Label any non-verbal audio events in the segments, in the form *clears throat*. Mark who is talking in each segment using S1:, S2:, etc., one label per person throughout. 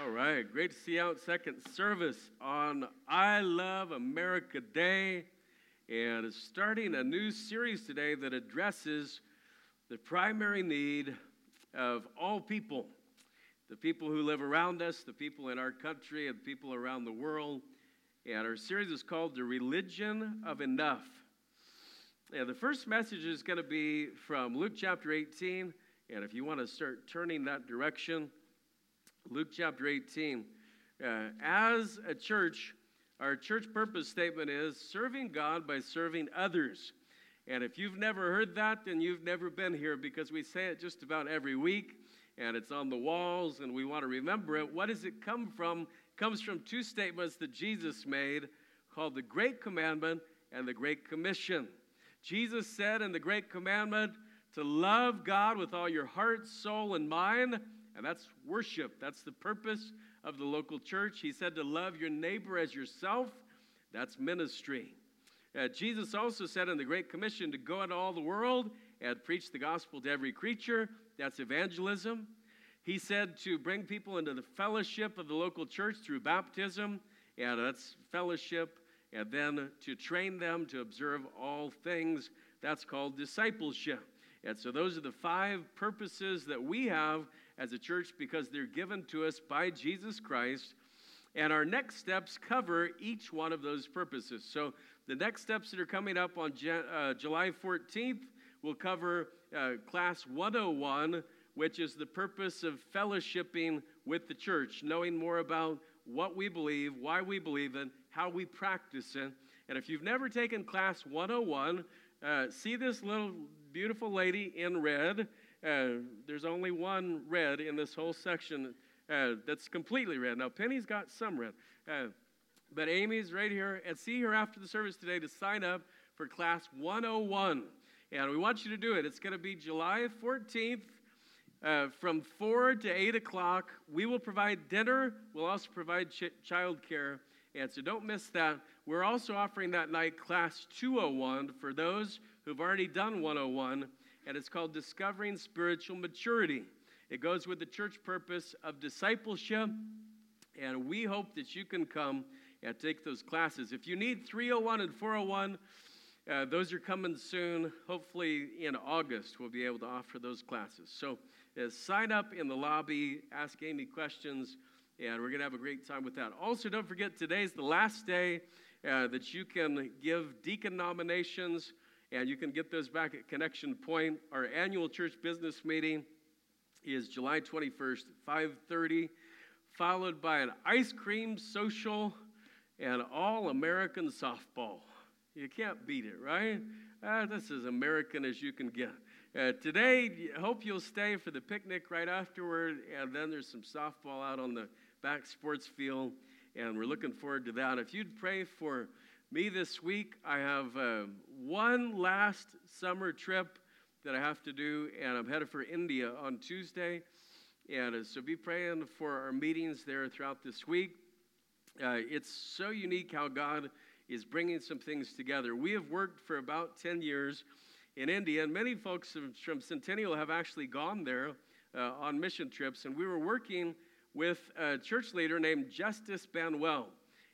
S1: All right, great to see you out second service on I Love America Day. And starting a new series today that addresses the primary need of all people the people who live around us, the people in our country, and people around the world. And our series is called The Religion of Enough. And the first message is going to be from Luke chapter 18. And if you want to start turning that direction, Luke chapter 18. Uh, as a church, our church purpose statement is serving God by serving others. And if you've never heard that, then you've never been here because we say it just about every week and it's on the walls and we want to remember it. What does it come from? It comes from two statements that Jesus made called the Great Commandment and the Great Commission. Jesus said in the Great Commandment to love God with all your heart, soul, and mind, and that's worship. That's the purpose of the local church. He said to love your neighbor as yourself, that's ministry. Uh, Jesus also said in the Great Commission to go into all the world and preach the gospel to every creature. That's evangelism. He said to bring people into the fellowship of the local church through baptism, and that's fellowship, and then to train them to observe all things. That's called discipleship. And so, those are the five purposes that we have as a church because they're given to us by Jesus Christ. And our next steps cover each one of those purposes. So, the next steps that are coming up on uh, July 14th will cover uh, Class 101, which is the purpose of fellowshipping with the church, knowing more about what we believe, why we believe it, how we practice it. And if you've never taken Class 101, uh, see this little beautiful lady in red. Uh, there's only one red in this whole section uh, that's completely red. Now, Penny's got some red, uh, but Amy's right here. And see her after the service today to sign up for Class 101. And we want you to do it. It's going to be July 14th uh, from 4 to 8 o'clock. We will provide dinner. We'll also provide ch- child care. And so don't miss that. We're also offering that night Class 201 for those who've already done 101. And it's called Discovering Spiritual Maturity. It goes with the church purpose of discipleship. And we hope that you can come and take those classes. If you need 301 and 401, uh, those are coming soon. Hopefully, in August, we'll be able to offer those classes. So, uh, sign up in the lobby, ask Amy questions, and we're going to have a great time with that. Also, don't forget today's the last day uh, that you can give deacon nominations, and you can get those back at Connection Point. Our annual church business meeting is July 21st, 5:30, followed by an ice cream social and all American softball. You can't beat it, right? Uh, this is American as you can get. Uh, today, hope you'll stay for the picnic right afterward, and then there's some softball out on the back sports field, and we're looking forward to that. If you'd pray for me this week, I have uh, one last summer trip that I have to do, and I'm headed for India on Tuesday. And uh, so be praying for our meetings there throughout this week. Uh, it's so unique how God is bringing some things together. We have worked for about 10 years in India, and many folks from Centennial have actually gone there uh, on mission trips. And we were working with a church leader named Justice Banwell.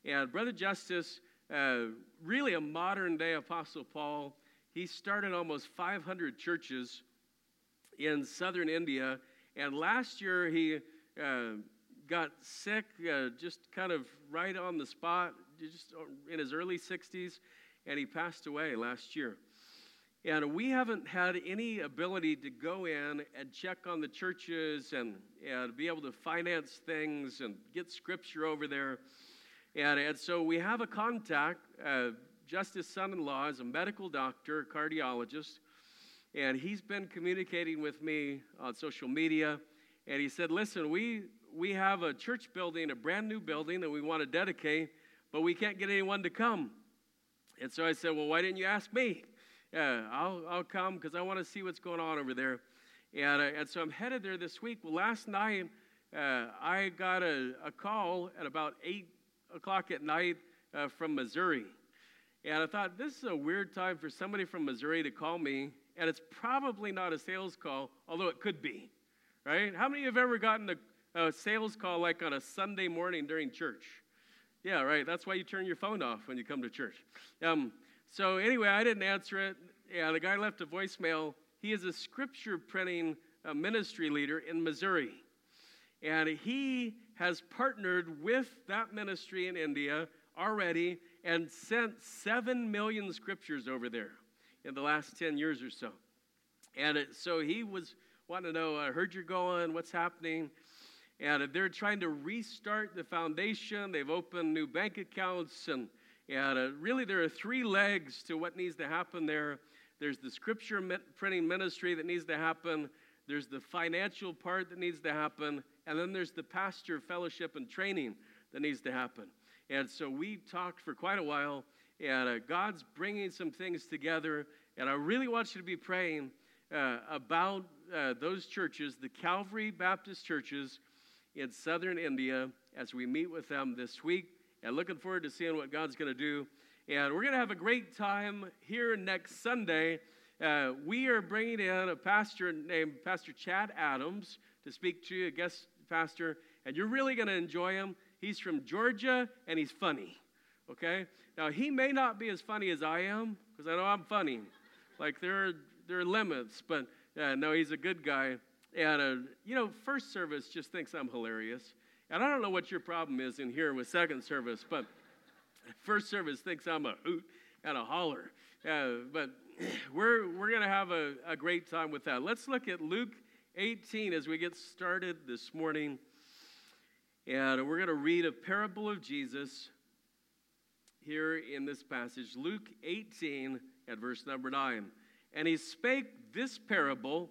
S1: And Brother Justice, uh, really a modern day Apostle Paul, he started almost 500 churches in southern India. And last year he uh, got sick, uh, just kind of right on the spot, just in his early 60s, and he passed away last year. And we haven't had any ability to go in and check on the churches and, and be able to finance things and get scripture over there. And, and so we have a contact. Uh, Justice son in law is a medical doctor, a cardiologist, and he's been communicating with me on social media. And he said, Listen, we, we have a church building, a brand new building that we want to dedicate but we can't get anyone to come. And so I said, Well, why didn't you ask me? Yeah, I'll, I'll come because I want to see what's going on over there. And, uh, and so I'm headed there this week. Well, last night uh, I got a, a, call at about 8 o'clock at night uh, from Missouri. And I thought, this is a weird time for somebody from Missouri to call me, and it's probably not a sales call, although it could be, right? How many of you have ever gotten a, a sales call like on a Sunday morning during church? Yeah, right. That's why you turn your phone off when you come to church. Um, so, anyway, I didn't answer it. Yeah, the guy left a voicemail. He is a scripture printing uh, ministry leader in Missouri. And he has partnered with that ministry in India already and sent 7 million scriptures over there in the last 10 years or so. And it, so he was wanting to know, I heard you're going, what's happening? And they're trying to restart the foundation. They've opened new bank accounts. And, and uh, really, there are three legs to what needs to happen there there's the scripture printing ministry that needs to happen, there's the financial part that needs to happen, and then there's the pastor fellowship and training that needs to happen. And so we talked for quite a while, and uh, God's bringing some things together. And I really want you to be praying uh, about uh, those churches, the Calvary Baptist churches in southern India, as we meet with them this week. And looking forward to seeing what God's going to do. And we're going to have a great time here next Sunday. Uh, we are bringing in a pastor named Pastor Chad Adams to speak to you, a guest pastor, and you're really going to enjoy him. He's from Georgia and he's funny. Okay? Now, he may not be as funny as I am, because I know I'm funny. Like, there are, there are limits, but uh, no, he's a good guy. And, uh, you know, first service just thinks I'm hilarious. And I don't know what your problem is in here with second service, but first service thinks I'm a hoot and a holler. Uh, but *sighs* we're, we're going to have a, a great time with that. Let's look at Luke 18 as we get started this morning. And we're going to read a parable of Jesus here in this passage, Luke 18 at verse number 9. And he spake this parable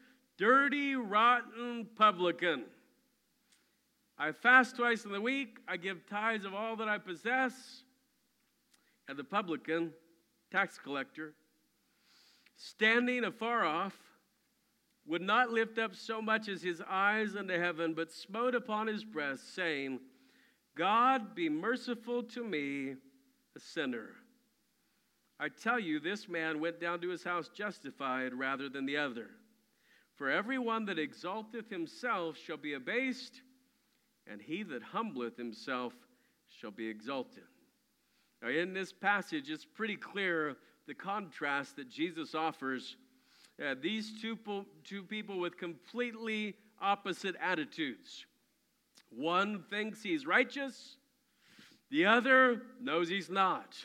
S1: dirty, rotten publican. I fast twice in the week, I give tithes of all that I possess. And the publican, tax collector, standing afar off, would not lift up so much as his eyes unto heaven, but smote upon his breast, saying, God be merciful to me, a sinner. I tell you, this man went down to his house justified rather than the other. For everyone that exalteth himself shall be abased, and he that humbleth himself shall be exalted. Now, in this passage, it's pretty clear the contrast that Jesus offers. Uh, these two, two people with completely opposite attitudes. One thinks he's righteous, the other knows he's not.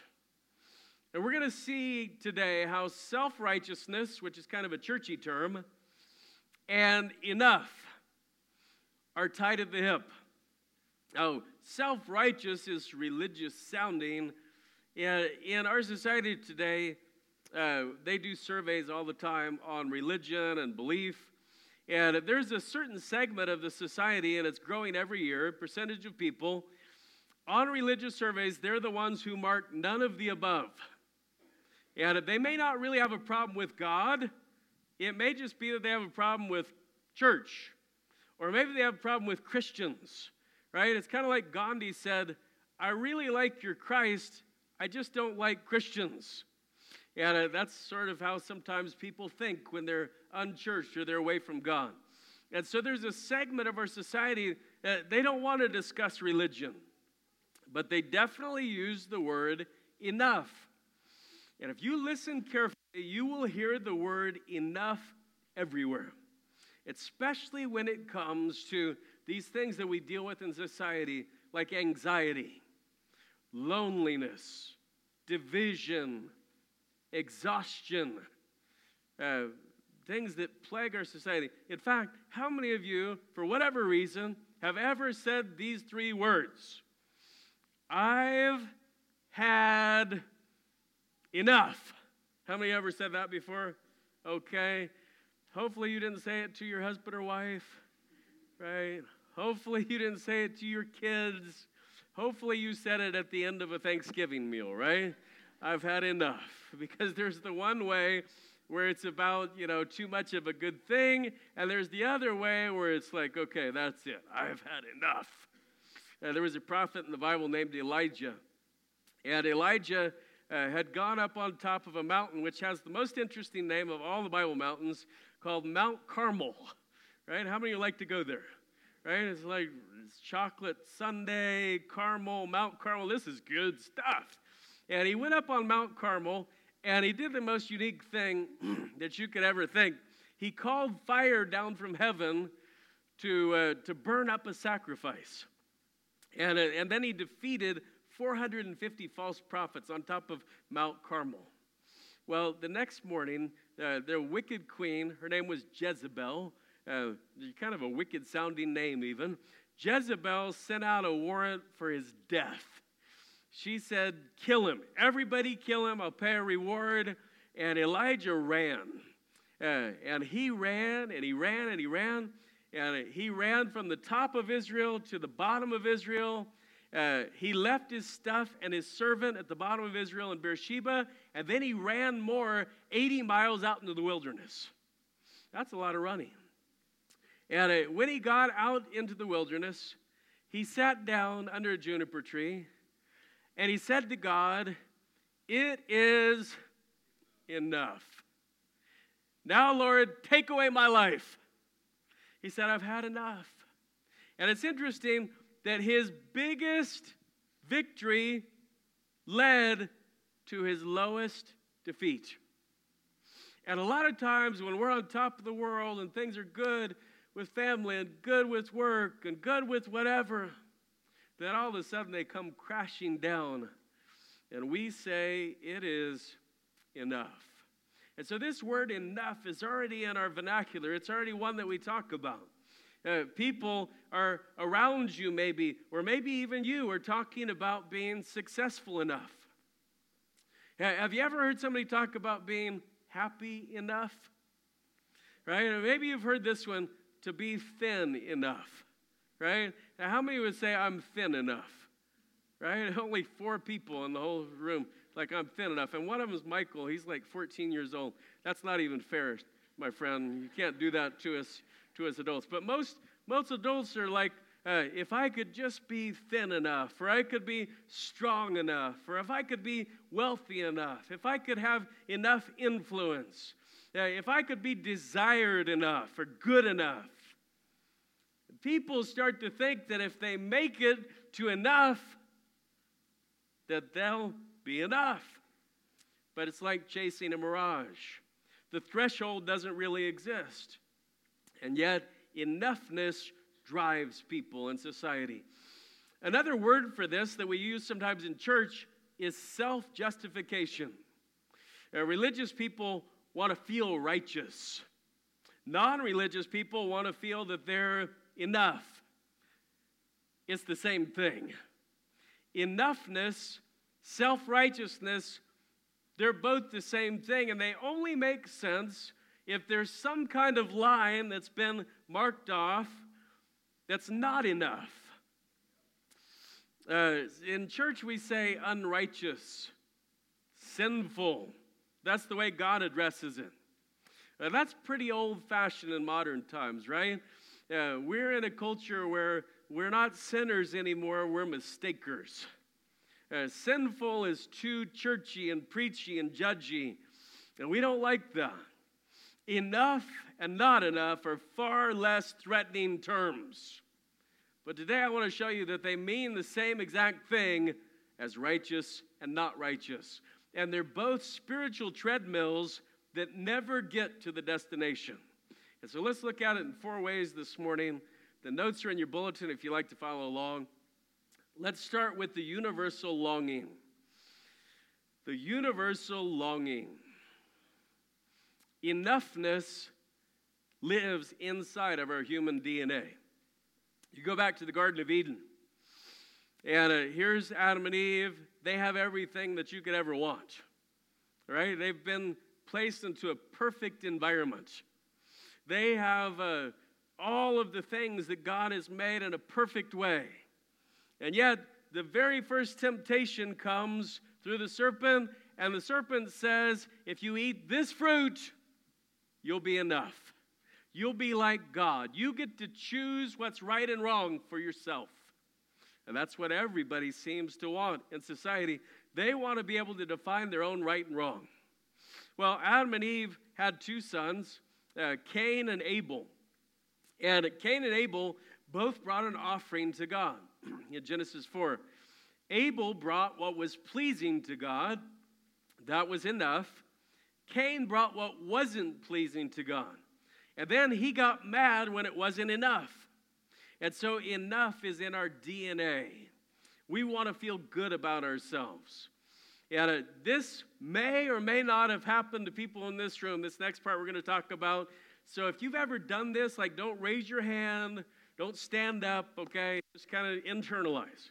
S1: And we're going to see today how self righteousness, which is kind of a churchy term, and enough are tied at the hip. Now, self righteous is religious sounding. In our society today, uh, they do surveys all the time on religion and belief. And there's a certain segment of the society, and it's growing every year, percentage of people on religious surveys, they're the ones who mark none of the above. And they may not really have a problem with God, it may just be that they have a problem with church, or maybe they have a problem with Christians, right? It's kind of like Gandhi said, I really like your Christ, I just don't like Christians. And uh, that's sort of how sometimes people think when they're unchurched or they're away from God. And so there's a segment of our society that they don't want to discuss religion, but they definitely use the word enough. And if you listen carefully, you will hear the word enough everywhere, especially when it comes to these things that we deal with in society, like anxiety, loneliness, division, exhaustion, uh, things that plague our society. In fact, how many of you, for whatever reason, have ever said these three words? I've had enough. How many ever said that before? Okay. Hopefully you didn't say it to your husband or wife, right? Hopefully you didn't say it to your kids. Hopefully you said it at the end of a Thanksgiving meal, right? I've had enough. *laughs* Because there's the one way where it's about, you know, too much of a good thing, and there's the other way where it's like, okay, that's it. I've had enough. Uh, there was a prophet in the Bible named Elijah. And Elijah uh, had gone up on top of a mountain, which has the most interesting name of all the Bible mountains, called Mount Carmel. Right? How many of you like to go there? Right? It's like it's chocolate sundae, Carmel, Mount Carmel. This is good stuff. And he went up on Mount Carmel and he did the most unique thing *clears throat* that you could ever think. He called fire down from heaven to, uh, to burn up a sacrifice. And, uh, and then he defeated 450 false prophets on top of Mount Carmel. Well, the next morning, uh, their wicked queen, her name was Jezebel, uh, kind of a wicked sounding name even. Jezebel sent out a warrant for his death. She said, Kill him. Everybody kill him. I'll pay a reward. And Elijah ran. Uh, and he ran and he ran and he ran. And he ran from the top of Israel to the bottom of Israel. Uh, he left his stuff and his servant at the bottom of Israel in Beersheba, and then he ran more 80 miles out into the wilderness. That's a lot of running. And uh, when he got out into the wilderness, he sat down under a juniper tree and he said to God, It is enough. Now, Lord, take away my life. He said, I've had enough. And it's interesting that his biggest victory led to his lowest defeat. And a lot of times when we're on top of the world and things are good with family and good with work and good with whatever, then all of a sudden they come crashing down. And we say, It is enough. And so this word enough is already in our vernacular, it's already one that we talk about. Uh, people are around you, maybe, or maybe even you are talking about being successful enough. Have you ever heard somebody talk about being happy enough? Right? Or maybe you've heard this one to be thin enough. Right? Now, how many would say I'm thin enough? Right? *laughs* Only four people in the whole room like I'm thin enough. And one of them is Michael. He's like 14 years old. That's not even fair, my friend. You can't do that to us to us adults. But most, most adults are like, uh, if I could just be thin enough, or I could be strong enough, or if I could be wealthy enough, if I could have enough influence, uh, if I could be desired enough or good enough. People start to think that if they make it to enough, that they'll be enough. But it's like chasing a mirage. The threshold doesn't really exist. And yet, enoughness drives people in society. Another word for this that we use sometimes in church is self justification. Religious people want to feel righteous, non religious people want to feel that they're enough. It's the same thing. Enoughness, self righteousness, they're both the same thing, and they only make sense if there's some kind of line that's been marked off that's not enough. Uh, in church, we say unrighteous, sinful. That's the way God addresses it. Uh, that's pretty old fashioned in modern times, right? Uh, we're in a culture where we're not sinners anymore, we're mistakers. Uh, sinful is too churchy and preachy and judgy, and we don't like that enough and not enough are far less threatening terms. But today I want to show you that they mean the same exact thing as righteous and not righteous. And they're both spiritual treadmills that never get to the destination. And so let's look at it in four ways this morning. The notes are in your bulletin if you like to follow along. Let's start with the universal longing. The universal longing. Enoughness lives inside of our human DNA. You go back to the Garden of Eden, And uh, here's Adam and Eve. They have everything that you could ever want, right? They've been placed into a perfect environment. They have uh, all of the things that God has made in a perfect way. And yet, the very first temptation comes through the serpent, and the serpent says, If you eat this fruit, you'll be enough. You'll be like God. You get to choose what's right and wrong for yourself. And that's what everybody seems to want in society. They want to be able to define their own right and wrong. Well, Adam and Eve had two sons, uh, Cain and Abel. And Cain and Abel both brought an offering to God *clears throat* in Genesis 4. Abel brought what was pleasing to God, that was enough. Cain brought what wasn't pleasing to God. And then he got mad when it wasn't enough. And so enough is in our DNA. We want to feel good about ourselves. And uh, this may or may not have happened to people in this room. This next part we're going to talk about. So if you've ever done this, like don't raise your hand, don't stand up, okay? Just kind of internalize.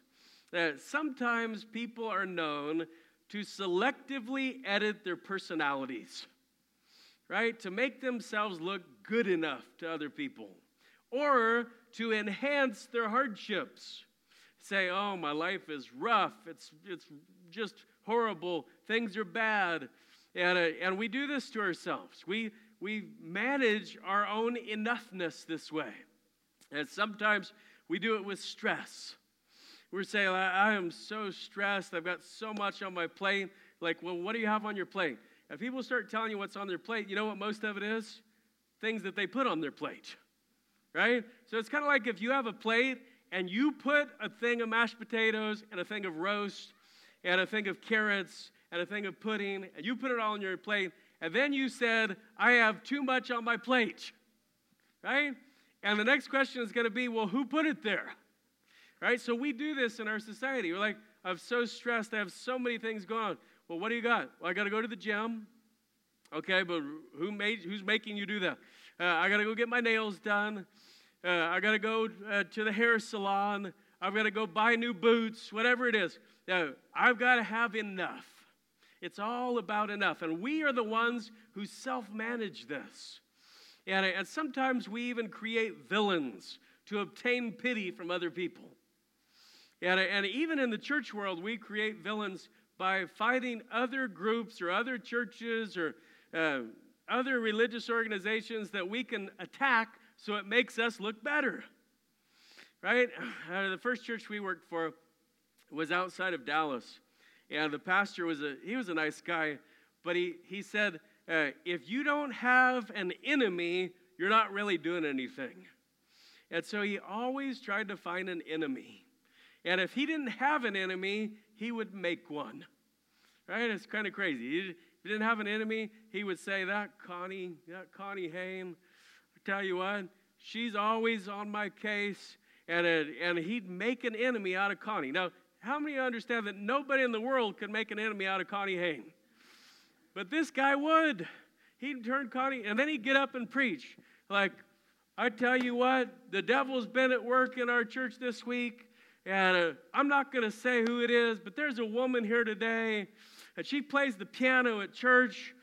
S1: That sometimes people are known to selectively edit their personalities, right? To make themselves look good enough to other people or to enhance their hardships. Say, oh, my life is rough, it's, it's just horrible, things are bad. And, uh, and we do this to ourselves. We, we manage our own enoughness this way. And sometimes we do it with stress. We're saying, I, am so stressed. I've got so much on my plate. Like, well, what do you have on your plate? If people start telling you what's on their plate, you know what most of it is? Things that they put on their plate, right? So it's kind of like if you have a plate and you put a thing of mashed potatoes and a thing of roast and a thing of carrots and a thing of pudding, and you put it all on your plate, and then you said, I have too much on my plate, right? And the next question is going to be, well, who put it there? Right? So we do this in our society. We're like, I'm so stressed. I have so many things going on. Well, what do you got? Well, I got to go to the gym. Okay, but who made, who's making you do that? Uh, I got to go get my nails done. Uh, I got to go uh, to the hair salon. I've got to go buy new boots, whatever it is. Uh, I've got to have enough. It's all about enough. And we are the ones who self manage this. And, and sometimes we even create villains to obtain pity from other people. And, and even in the church world, we create villains by fighting other groups or other churches or uh, other religious organizations that we can attack so it makes us look better. Right? Uh, the first church we worked for was outside of Dallas. And the pastor was a he was a nice guy, but he, he said, uh, if you don't have an enemy, you're not really doing anything. And so he always tried to find an enemy. And if he didn't have an enemy, he would make one. Right? It's kind of crazy. If he didn't have an enemy, he would say, That Connie, that Connie Haim, I tell you what, she's always on my case. And, it, and he'd make an enemy out of Connie. Now, how many understand that nobody in the world could make an enemy out of Connie Haim? But this guy would. He'd turn Connie, and then he'd get up and preach. Like, I tell you what, the devil's been at work in our church this week, and uh, I'm not going to say who it is, but there's a woman here today, and she plays the piano at church,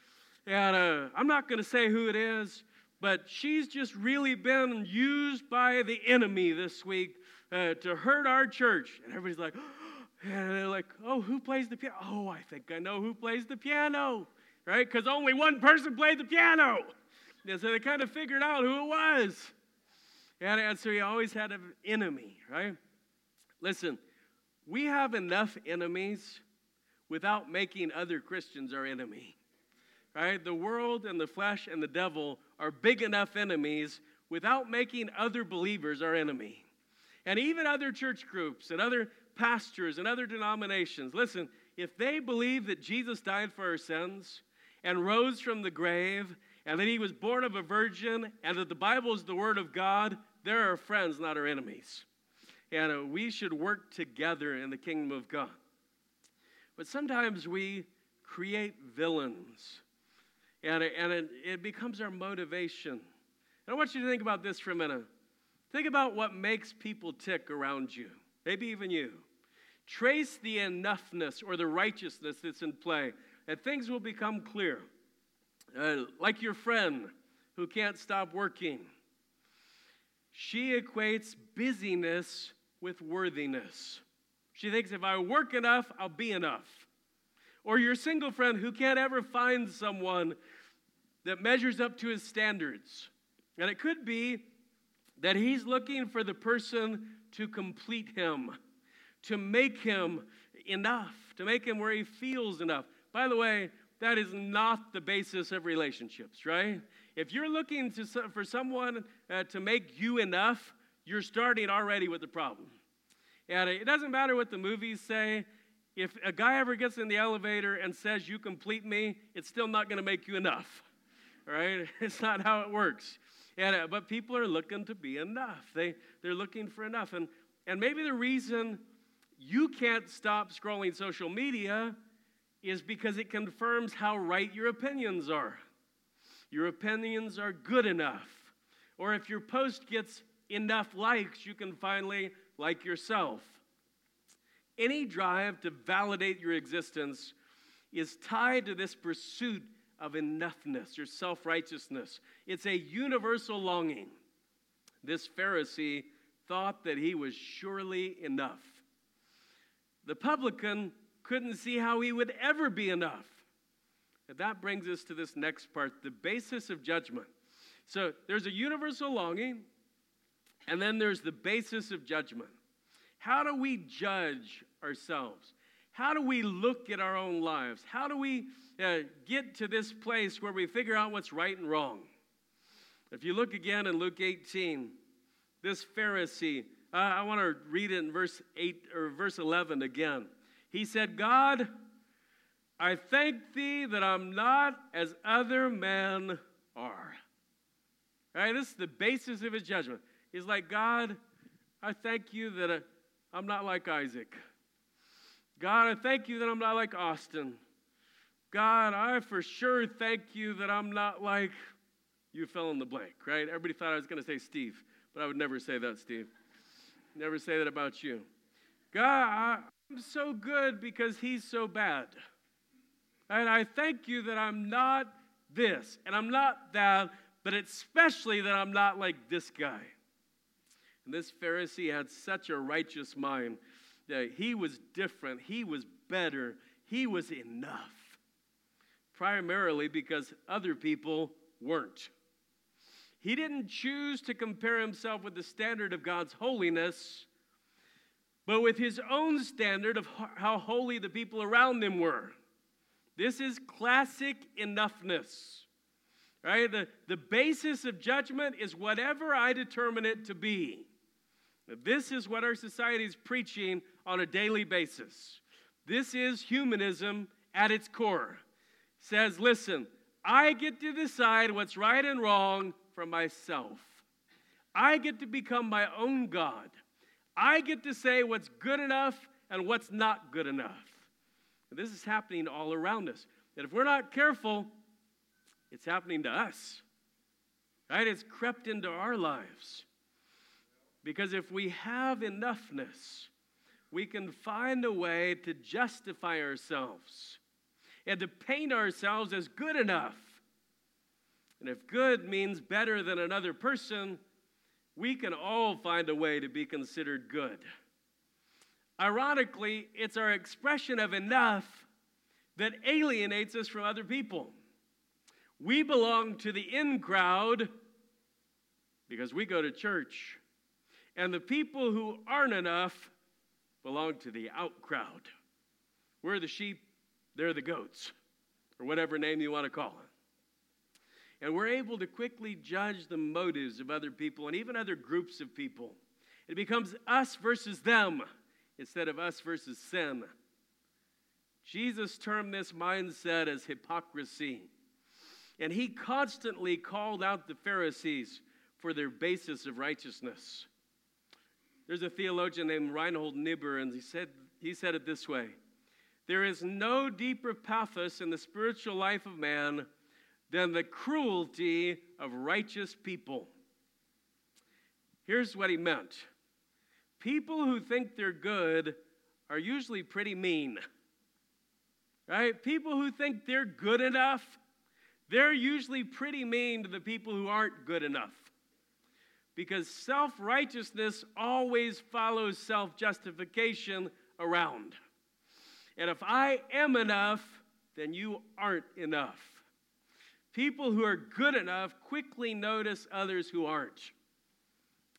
S1: and uh, I'm not going to say who it is, but she's just really been used by the enemy this week uh, to hurt our church. And everybody's like, *gasps* and they're like, oh, who plays the piano? Oh, I think I know who plays the piano, right? Because only one person played the piano. And so they kind of figured out who it was. And, and so he always had an enemy, right? Listen, we have enough enemies without making other Christians our enemy. Right? The world and the flesh and the devil are big enough enemies without making other believers our enemy. And even other church groups and other pastors and other denominations, listen, if they believe that Jesus died for our sins and rose from the grave and that he was born of a virgin and that the Bible is the Word of God, they're our friends, not our enemies. And uh, we should work together in the kingdom of God. But sometimes we create villains, and, it, and it, it becomes our motivation. And I want you to think about this for a minute. Think about what makes people tick around you, maybe even you. trace the enoughness or the righteousness that's in play, and things will become clear. Uh, like your friend who can't stop working. She equates busyness with worthiness. She thinks if I work enough, I'll be enough. Or your single friend who can't ever find someone that measures up to his standards. And it could be that he's looking for the person to complete him, to make him enough, to make him where he feels enough. By the way, that is not the basis of relationships, right? If you're looking to, for someone uh, to make you enough, you're starting already with the problem. And it doesn't matter what the movies say. If a guy ever gets in the elevator and says, You complete me, it's still not going to make you enough. *laughs* Right? It's not how it works. And, uh, but people are looking to be enough. They, they're looking for enough. And, and maybe the reason you can't stop scrolling social media is because it confirms how right your opinions are. Your opinions are good enough. Or if your post gets enough likes, you can finally like yourself. Any drive to validate your existence is tied to this pursuit of enoughness, your self righteousness. It's a universal longing. This Pharisee thought that he was surely enough. The publican couldn't see how he would ever be enough. And that brings us to this next part the basis of judgment. So there's a universal longing, and then there's the basis of judgment. How do we judge ourselves? How do we look at our own lives? How do we uh, get to this place where we figure out what's right and wrong? If you look again in Luke 18, this Pharisee, uh, I want to read it in verse 8 or verse 11 again. He said, God, I thank thee that I'm not as other men are. All right, this is the basis of his judgment. He's like, God, I thank you that uh, I'm not like Isaac. God, I thank you that I'm not like Austin. God, I for sure thank you that I'm not like you fell in the blank, right? Everybody thought I was going to say Steve, but I would never say that, Steve. Never say that about you. God, I'm so good because he's so bad. And I thank you that I'm not this and I'm not that, but especially that I'm not like this guy. And this Pharisee had such a righteous mind that he was different, he was better, he was enough. Primarily because other people weren't. He didn't choose to compare himself with the standard of God's holiness, but with his own standard of how holy the people around him were. This is classic enoughness. Right? The, the basis of judgment is whatever I determine it to be. This is what our society is preaching on a daily basis. This is humanism at its core. It says, listen, I get to decide what's right and wrong for myself. I get to become my own God. I get to say what's good enough and what's not good enough. And this is happening all around us. And if we're not careful, it's happening to us. Right? It's crept into our lives. Because if we have enoughness, we can find a way to justify ourselves and to paint ourselves as good enough. And if good means better than another person, we can all find a way to be considered good. Ironically, it's our expression of enough that alienates us from other people. We belong to the in crowd because we go to church. And the people who aren't enough belong to the out crowd. We're the sheep, they're the goats, or whatever name you want to call it. And we're able to quickly judge the motives of other people and even other groups of people. It becomes us versus them instead of us versus sin. Jesus termed this mindset as hypocrisy. And he constantly called out the Pharisees for their basis of righteousness. There's a theologian named Reinhold Niebuhr, and he said, he said it this way There is no deeper pathos in the spiritual life of man than the cruelty of righteous people. Here's what he meant people who think they're good are usually pretty mean. Right? People who think they're good enough, they're usually pretty mean to the people who aren't good enough. Because self righteousness always follows self justification around. And if I am enough, then you aren't enough. People who are good enough quickly notice others who aren't.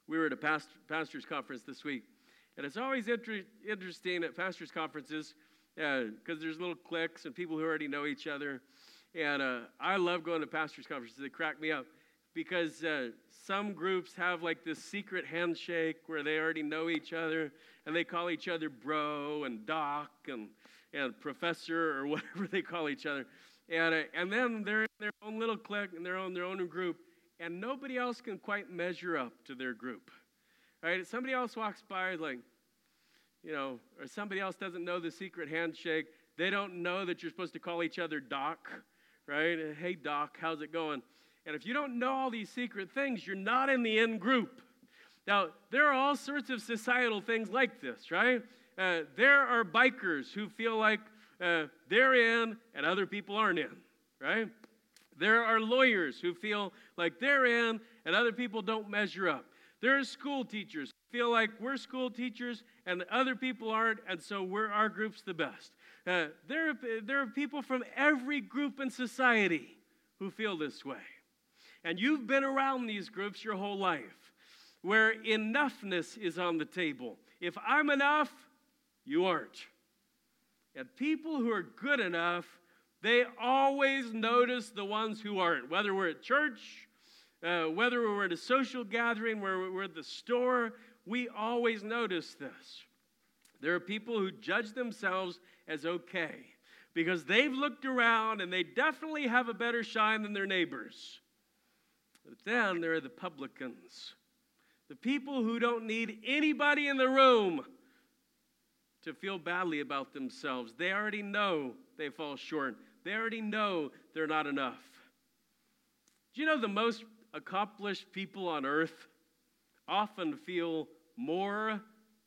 S1: We were at a past, pastor's conference this week, and it's always inter- interesting at pastor's conferences because uh, there's little cliques and people who already know each other. And uh, I love going to pastor's conferences, they crack me up because uh, some groups have like this secret handshake where they already know each other and they call each other bro and doc and, and professor or *laughs* whatever they call each other. And, uh, and then they're in their own little clique and they're on their own group, and nobody else can quite measure up to their group. Right? If Somebody else walks by, like, you know, or somebody else doesn't know the secret handshake. They don't know that you're supposed to call each other Doc, right? Hey, Doc, how's it going? And if you don't know all these secret things, you're not in the in group. Now, there are all sorts of societal things like this, right? Uh, there are bikers who feel like uh, they're in and other people aren't in, right? There are lawyers who feel like they're in and other people don't measure up. There are school teachers who feel like we're school teachers and other people aren't, and so we're our group's the best. Uh, there, there are people from every group in society who feel this way. And you've been around these groups your whole life where enoughness is on the table. If I'm enough, you aren't. And people who are good enough, they always notice the ones who aren't. Whether we're at church, uh, whether we're at a social gathering, where we're at the store, we always notice this. There are people who judge themselves as okay because they've looked around and they definitely have a better shine than their neighbors. But then there are the publicans, the people who don't need anybody in the room to feel badly about themselves. They already know they fall short, they already know they're not enough. Do you know the most accomplished people on earth often feel more,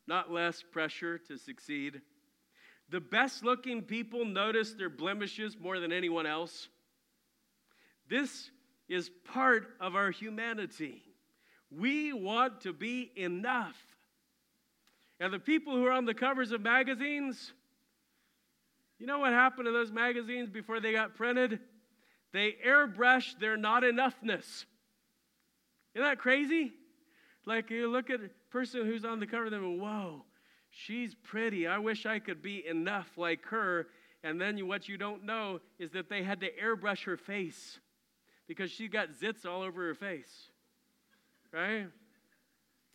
S1: not less, pressure to succeed? The best looking people notice their blemishes more than anyone else. This is part of our humanity. We want to be enough. And the people who are on the covers of magazines, you know what happened to those magazines before they got printed? They airbrushed their not enoughness. Isn't that crazy? Like you look at a person who's on the cover, and whoa, she's pretty. I wish I could be enough like her. And then what you don't know is that they had to airbrush her face because she got zits all over her face, right?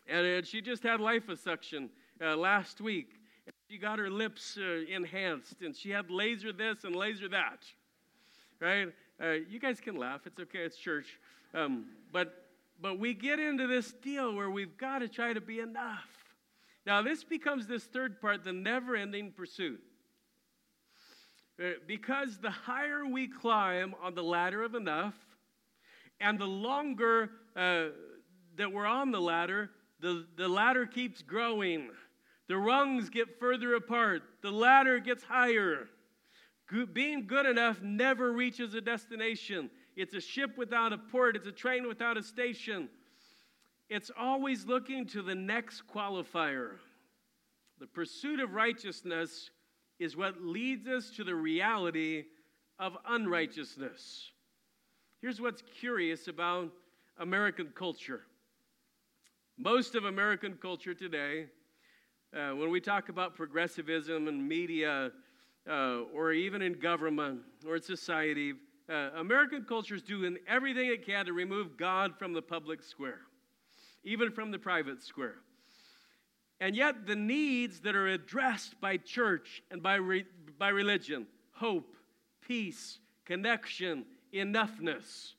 S1: And, and she just had liposuction uh, last week. And She got her lips uh, enhanced, and she had laser this and laser that, right? Uh, you guys can laugh. It's okay. It's church. Um, but but we get into this deal where we've got to try to be enough. Now this becomes this third part, the never-ending pursuit. Uh, because the higher we climb on the ladder of enough, and the longer uh, that we're on the ladder, the, the ladder keeps growing. The rungs get further apart, the ladder gets higher. being good enough never reaches a destination. It's a ship without a port, it's a train without a station. It's always looking to the next qualifier. The pursuit of righteousness is what leads us to the reality of unrighteousness. Here's what's curious about American culture. Most of American culture today uh, when we talk about progressivism in media, uh, or even in government or in society, uh, American culture is doing everything it can to remove God from the public square, even from the private square. And yet, the needs that are addressed by church and by, re- by religion hope, peace, connection, enoughness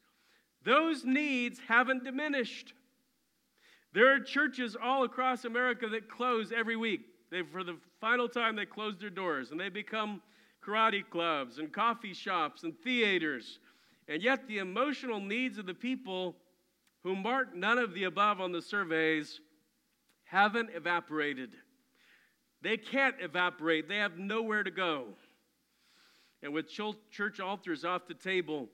S1: those needs haven't diminished. There are churches all across America that close every week. They, for the final time, they close their doors and they become karate clubs and coffee shops and theaters. And yet, the emotional needs of the people who mark none of the above on the surveys haven't evaporated. They can't evaporate, they have nowhere to go. And with church altars off the table,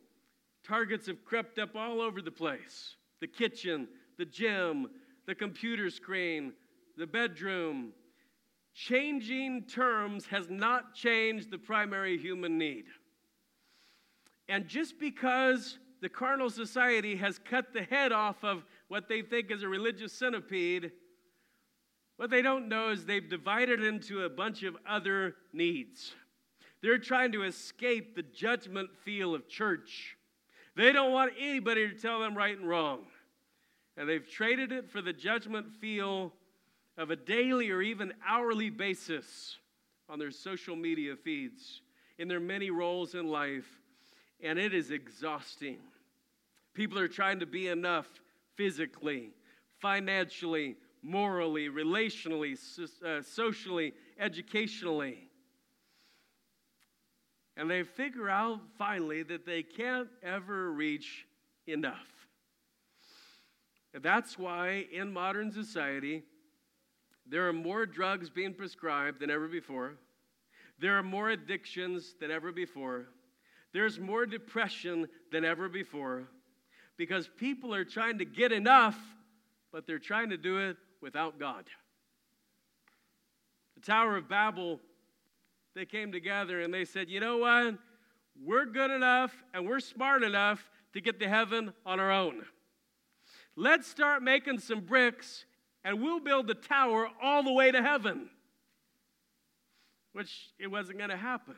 S1: targets have crept up all over the place the kitchen, the gym, the computer screen, the bedroom. Changing terms has not changed the primary human need. And just because the carnal society has cut the head off of what they think is a religious centipede, what they don't know is they've divided into a bunch of other needs. They're trying to escape the judgment feel of church. They don't want anybody to tell them right and wrong. And they've traded it for the judgment feel of a daily or even hourly basis on their social media feeds, in their many roles in life, and it is exhausting. People are trying to be enough physically, financially, morally, relationally, uh, socially, educationally. And they figure out finally that they can't ever reach enough. And that's why in modern society, there are more drugs being prescribed than ever before. There are more addictions than ever before. There's more depression than ever before because people are trying to get enough, but they're trying to do it without God. The Tower of Babel, they came together and they said, you know what? We're good enough and we're smart enough to get to heaven on our own. Let's start making some bricks and we'll build the tower all the way to heaven. Which it wasn't going to happen.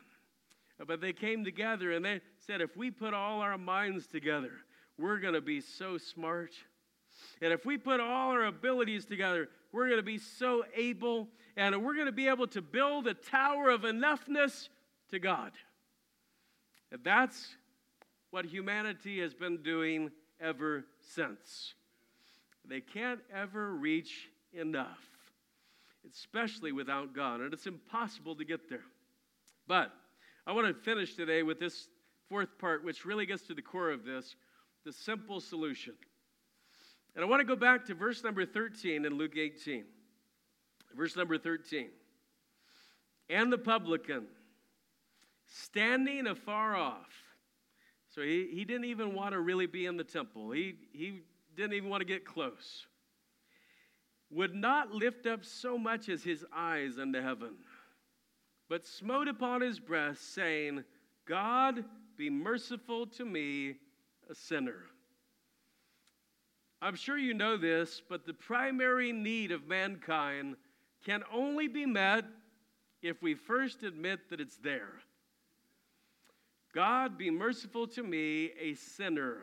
S1: But they came together and they said, if we put all our minds together, we're going to be so smart. And if we put all our abilities together, we're going to be so able and we're going to be able to build a tower of enoughness to God. And that's what humanity has been doing ever since. They can't ever reach enough, especially without God. And it's impossible to get there. But I want to finish today with this fourth part, which really gets to the core of this the simple solution. And I want to go back to verse number 13 in Luke 18. Verse number 13. And the publican, standing afar off. So he, he didn't even want to really be in the temple, he, he didn't even want to get close. Would not lift up so much as his eyes unto heaven, but smote upon his breast, saying, God, be merciful to me, a sinner. I'm sure you know this, but the primary need of mankind can only be met if we first admit that it's there. God, be merciful to me, a sinner.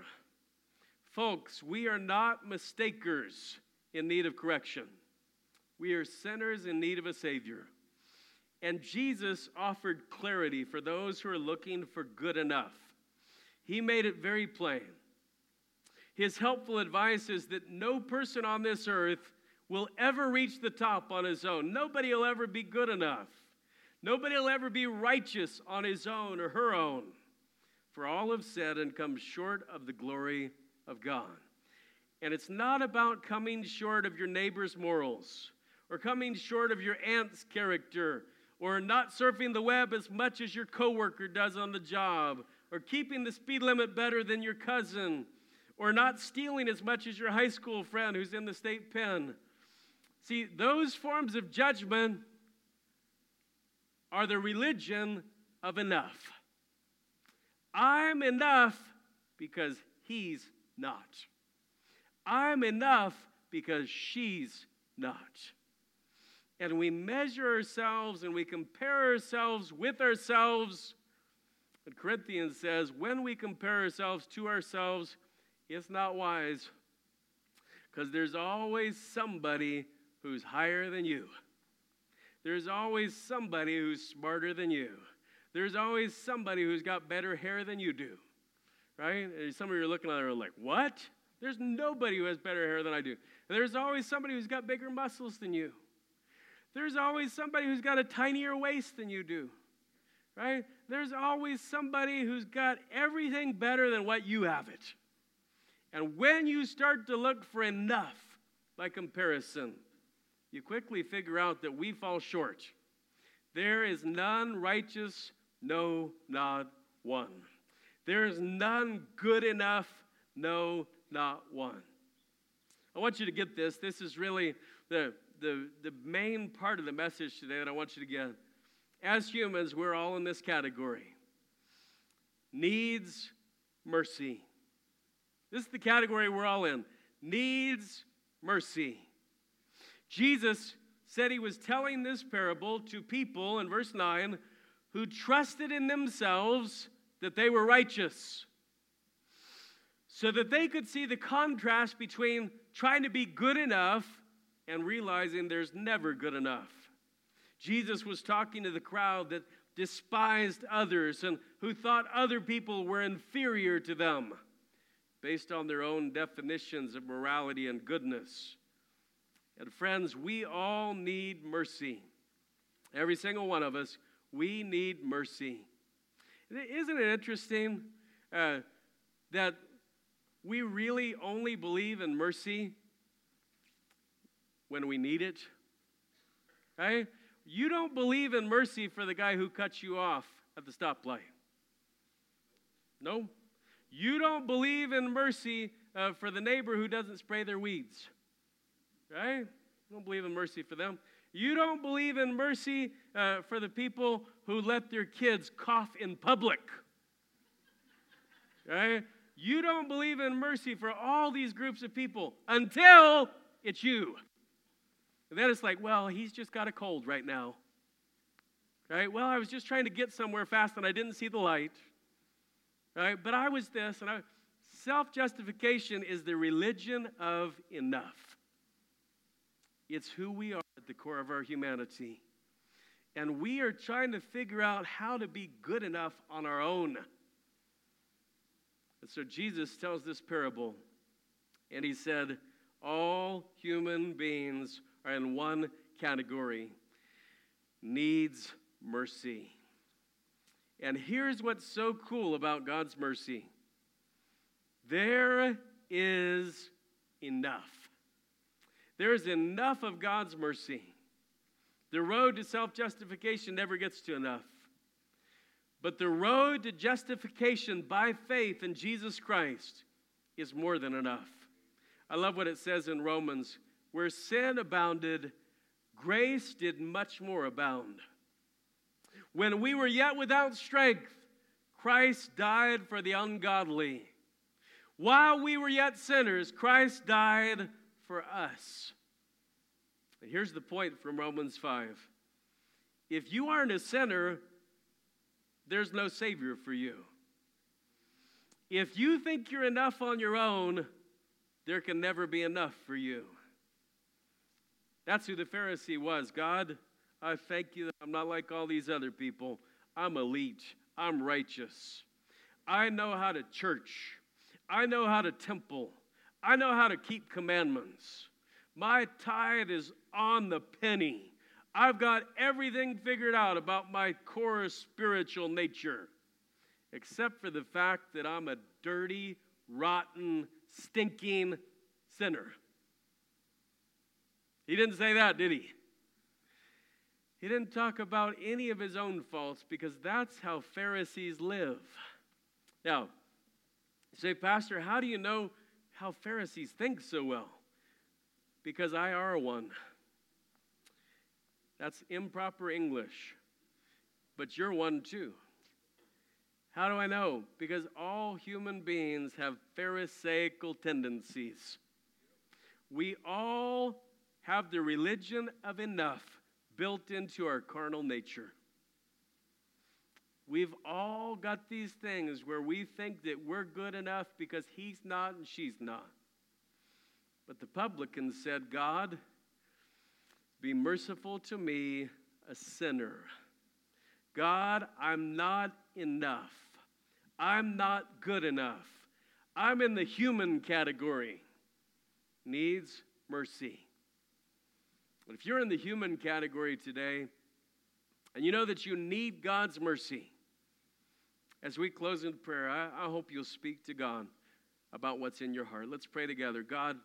S1: Folks, we are not mistakers in need of correction. We are sinners in need of a Savior. And Jesus offered clarity for those who are looking for good enough. He made it very plain. His helpful advice is that no person on this earth will ever reach the top on his own. Nobody will ever be good enough. Nobody will ever be righteous on his own or her own. For all have said and come short of the glory of God. And it's not about coming short of your neighbor's morals or coming short of your aunt's character or not surfing the web as much as your coworker does on the job or keeping the speed limit better than your cousin or not stealing as much as your high school friend who's in the state pen. See, those forms of judgment are the religion of enough. I'm enough because he's not. I'm enough because she's not. And we measure ourselves and we compare ourselves with ourselves. And Corinthians says, when we compare ourselves to ourselves, it's not wise because there's always somebody who's higher than you. There's always somebody who's smarter than you. There's always somebody who's got better hair than you do, right? And some of you are looking at it like, what? There's nobody who has better hair than I do. there's always somebody who's got bigger muscles than you. There's always somebody who's got a tinier waist than you do, right? There's always somebody who's got everything better than what you have it. And when you start to look for enough by comparison, you quickly figure out that we fall short. There is none righteous, no, not one. There is none good enough, no, not one. I want you to get this. This is really the, the, the main part of the message today that I want you to get. As humans, we're all in this category needs mercy. This is the category we're all in needs mercy. Jesus said he was telling this parable to people in verse 9 who trusted in themselves that they were righteous so that they could see the contrast between trying to be good enough and realizing there's never good enough. Jesus was talking to the crowd that despised others and who thought other people were inferior to them based on their own definitions of morality and goodness. And friends, we all need mercy. Every single one of us, we need mercy. Isn't it interesting uh, that we really only believe in mercy when we need it? Right? You don't believe in mercy for the guy who cuts you off at the stoplight. No. You don't believe in mercy uh, for the neighbor who doesn't spray their weeds. Right? You don't believe in mercy for them. You don't believe in mercy uh, for the people who let their kids cough in public. Right? You don't believe in mercy for all these groups of people until it's you. And then it's like, well, he's just got a cold right now. Right? Well, I was just trying to get somewhere fast and I didn't see the light. Right? But I was this and I self justification is the religion of enough. It's who we are at the core of our humanity. And we are trying to figure out how to be good enough on our own. And so Jesus tells this parable, and he said, All human beings are in one category needs mercy. And here's what's so cool about God's mercy there is enough. There is enough of God's mercy. The road to self justification never gets to enough. But the road to justification by faith in Jesus Christ is more than enough. I love what it says in Romans where sin abounded, grace did much more abound. When we were yet without strength, Christ died for the ungodly. While we were yet sinners, Christ died for us. And here's the point from Romans 5. If you aren't a sinner, there's no Savior for you. If you think you're enough on your own, there can never be enough for you. That's who the Pharisee was. God, I thank you that I'm not like all these other people. I'm elite, I'm righteous. I know how to church, I know how to temple, I know how to keep commandments. My tithe is on the penny. I've got everything figured out about my core spiritual nature, except for the fact that I'm a dirty, rotten, stinking sinner. He didn't say that, did he? He didn't talk about any of his own faults because that's how Pharisees live. Now, say, Pastor, how do you know how Pharisees think so well? Because I are one. That's improper English. But you're one too. How do I know? Because all human beings have Pharisaical tendencies. We all have the religion of enough built into our carnal nature. We've all got these things where we think that we're good enough because he's not and she's not. But the publican said, God, be merciful to me, a sinner. God, I'm not enough. I'm not good enough. I'm in the human category. Needs mercy. But if you're in the human category today, and you know that you need God's mercy, as we close in prayer, I, I hope you'll speak to God about what's in your heart. Let's pray together. God,